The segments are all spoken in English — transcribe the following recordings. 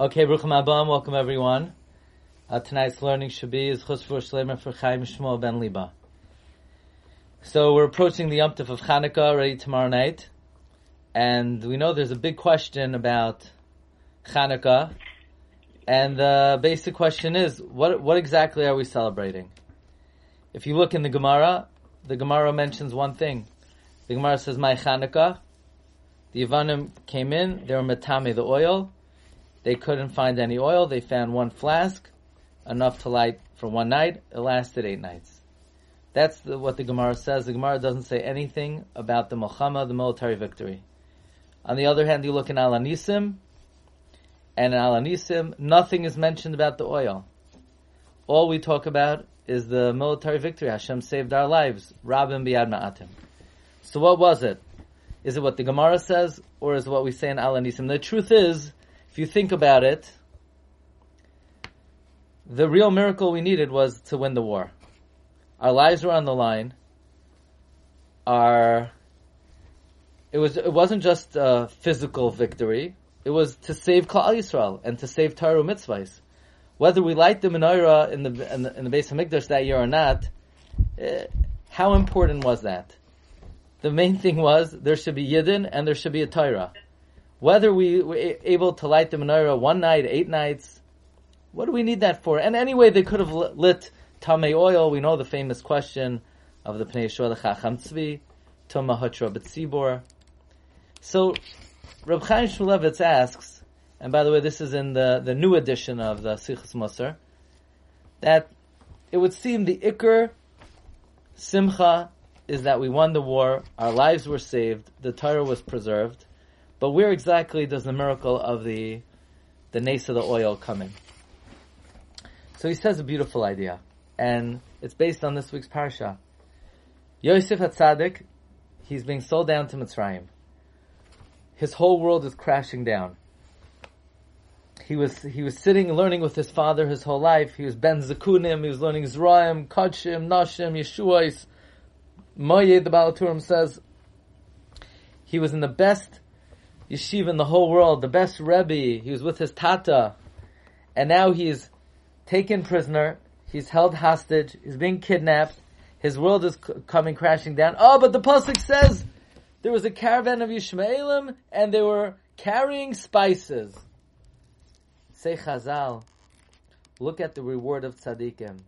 Okay, Bruchim Abam, welcome everyone. Uh, tonight's learning should be is Chusfur Shlemer for Chaim Shmuel Ben Liba. So we're approaching the Yom of Chanukah already tomorrow night, and we know there's a big question about Chanukah, and the basic question is, what what exactly are we celebrating? If you look in the Gemara, the Gemara mentions one thing. The Gemara says, "My Chanukah." The Yavanim came in; they were metame the oil. They couldn't find any oil. They found one flask, enough to light for one night. It lasted eight nights. That's the, what the Gemara says. The Gemara doesn't say anything about the Milchama, the military victory. On the other hand, you look in Alanisim, and in Alanisim, nothing is mentioned about the oil. All we talk about is the military victory. Hashem saved our lives. Rabim biyad ma'atim. So what was it? Is it what the Gemara says, or is it what we say in Alanisim? The truth is, if you think about it, the real miracle we needed was to win the war. Our lives were on the line. Our it was it wasn't just a physical victory. It was to save Klal Yisrael and to save Torah mitzvahs. Whether we light the menorah in the in the, in the base of Mikdash that year or not, eh, how important was that? The main thing was there should be Yidden and there should be a Torah. Whether we were able to light the menorah one night, eight nights, what do we need that for? And anyway, they could have lit tamei oil. We know the famous question of the Pnei Yehoshua Chacham Tzvi, Tuma Hatra B'tzibor. So, Reb Chaim Shmulevitz asks, and by the way, this is in the, the new edition of the Sichos Musar, that it would seem the Iker Simcha is that we won the war, our lives were saved, the Torah was preserved, but where exactly does the miracle of the the nace of the oil come in? So he says a beautiful idea, and it's based on this week's parsha. Yosef Hatzadik, he's being sold down to Mitzrayim. His whole world is crashing down. He was he was sitting learning with his father his whole life. He was Ben Zakunim. He was learning Zraim, Kachim, Nashim, Yeshuais. Moyed, the Baal HaTurim says, he was in the best yeshiva in the whole world, the best rebbe. He was with his tata, and now he's taken prisoner. He's held hostage. He's being kidnapped. His world is c- coming crashing down. Oh, but the pasuk says there was a caravan of Yishmaelim, and they were carrying spices. Say Chazal, look at the reward of tzaddikim.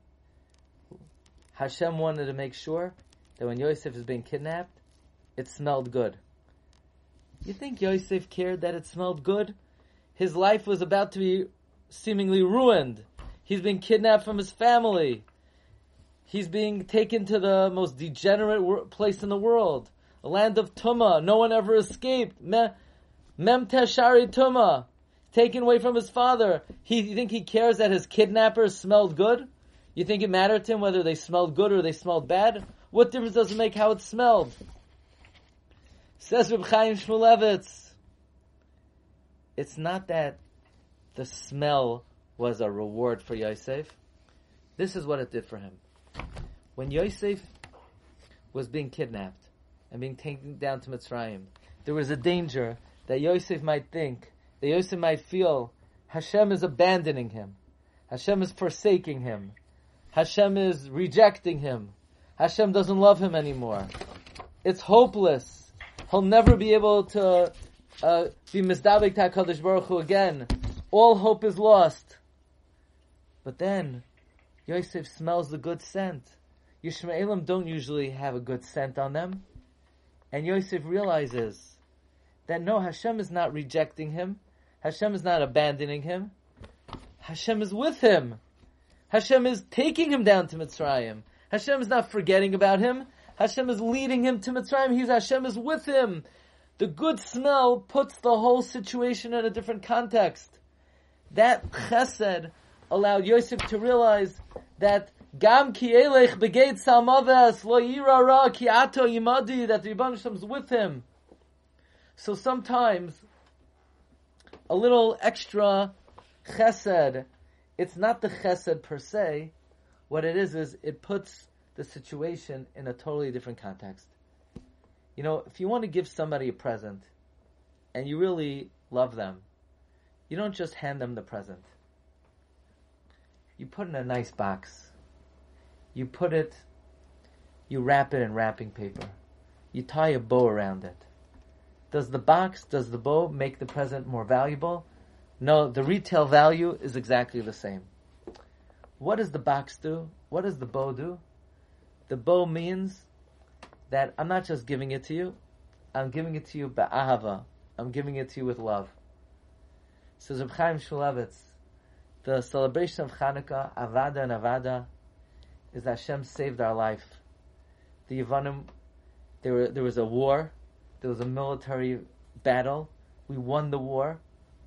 Hashem wanted to make sure that when Yosef is being kidnapped, it smelled good. You think Yosef cared that it smelled good? His life was about to be seemingly ruined. He's been kidnapped from his family. He's being taken to the most degenerate place in the world, a land of Tuma. No one ever escaped. Mem Teshari Tuma, taken away from his father. He, you think he cares that his kidnappers smelled good? You think it mattered to him whether they smelled good or they smelled bad? What difference does it make how it smelled? Says Reb Chaim Shmulevitz. It's not that the smell was a reward for Yosef. This is what it did for him. When Yosef was being kidnapped and being taken down to Mitzrayim, there was a danger that Yosef might think, that Yosef might feel Hashem is abandoning him. Hashem is forsaking him. Hashem is rejecting him. Hashem doesn't love him anymore. It's hopeless. He'll never be able to uh, be misdabek HaKadosh Baruch Hu again. All hope is lost. But then, Yosef smells the good scent. Yishmaelim don't usually have a good scent on them. And Yosef realizes that no, Hashem is not rejecting him. Hashem is not abandoning him. Hashem is with him. Hashem is taking him down to Mitzrayim. Hashem is not forgetting about him. Hashem is leading him to Mitzrayim. He's Hashem is with him. The good smell puts the whole situation in a different context. That chesed allowed Yosef to realize that Gam ki elech begeit salmaves lo yira ra ki ato yimadi that the Rebbe is with him. So sometimes a little extra chesed, it's not the chesed per se. What it is is it puts the situation in a totally different context. You know, if you want to give somebody a present and you really love them, You don't just hand them the present. You put it in a nice box. You put it, you wrap it in wrapping paper. You tie a bow around it. Does the box, does the bow make the present more valuable? No, the retail value is exactly the same. What does the box do? What does the bow do? The bow means that I'm not just giving it to you, I'm giving it to you ba'ahava. I'm giving it to you with love. Says Reb Chaim Shmulevitz, the celebration of Hanukkah, Avada and Avada, is that Hashem saved our life. The Yevanim, there, were, there was a war, there was a military battle, we won the war,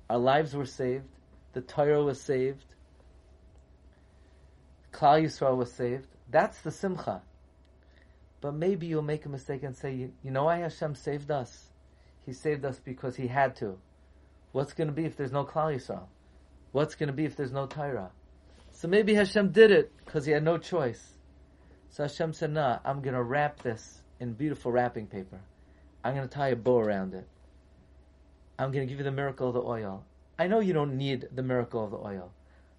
our lives were saved, the Torah was saved, Klal Yisrael was saved. That's the Simcha. But maybe you'll make a mistake and say, you, you know why Hashem saved us? He saved us because He had to. What's going to be if there's no Klal Yisrael? What's going to be if there's no Torah? So maybe Hashem did it because He had no choice. So Hashem said, nah, I'm going to wrap this in beautiful wrapping paper. I'm going to tie a bow around it. I'm going to give you the miracle of the oil. I know you don't need the miracle of the oil.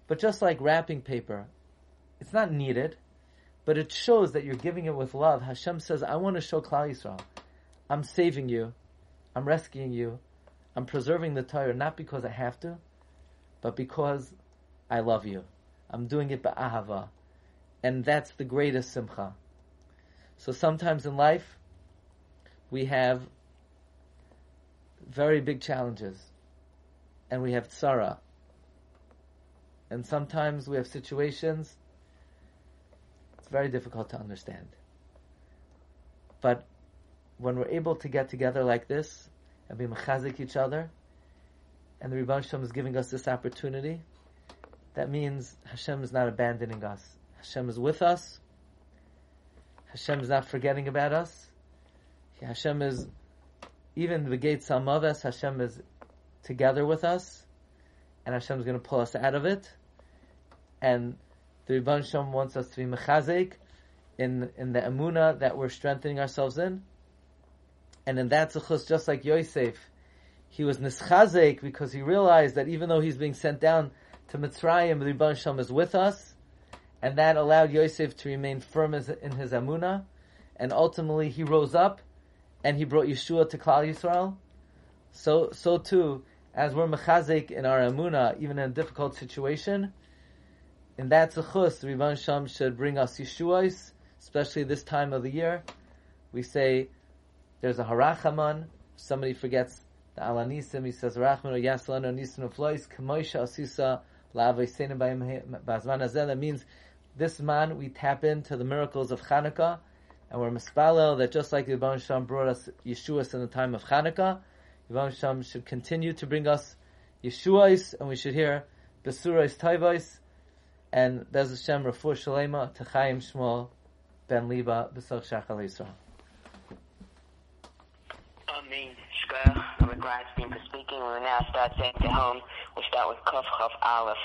But just like wrapping paper, it's not needed, but it shows that you're giving it with love. Hashem says, I want to show Klal Yisrael. I'm saving you. I'm rescuing you. I'm preserving the Torah not because I have to, but because I love you. I'm doing it ba'ahava. And that's the greatest simcha. So sometimes in life, we have very big challenges. And we have tsara. And sometimes we have situations it's very difficult to understand. But when we're able to get together like this and be mechazik each other, and the Rebbe Shem is giving us this opportunity, that means Hashem is not abandoning us. Hashem is with us. Hashem is not forgetting about us. Hashem is, even the gates Samaves, Hashem is together with us, and Hashem is going to pull us out of it. And the Rebbe Shem wants us to be mechazek in in the emuna that we're strengthening ourselves in, and in that zechus, just like Yosef, he was nischazek because he realized that even though he's being sent down to Mitzrayim, the Rebbe Shem is with us, and that allowed Yosef to remain firm in his emuna, and ultimately he rose up, and he brought Yeshua to Klal Yisrael. So so too, as we're mechazek in our emuna, even in a difficult situation in that's a chus. Rivan Sham should bring us Yeshuas, especially this time of the year. We say there's a harachaman. Somebody forgets the alanisim. He says rachman oh, or yaslano nisim oh, flois kamoisha asisa la'aveisenim b'azman hazeh. That means this man we tap into the miracles of Hanukkah, and we're mispalel that just like the Rivan Sham brought us Yeshuas in the time of Hanukkah, Rivan Sham should continue to bring us Yeshuas, and we should hear besurais tayvais and Bez Hashem Rafu Shalema to Chaim Shmuel Ben Liba B'Soch Shachal Yisrael. Amen. I'm glad for speaking. We will now start saying to home. We'll start with Kuf Chaf Aleph.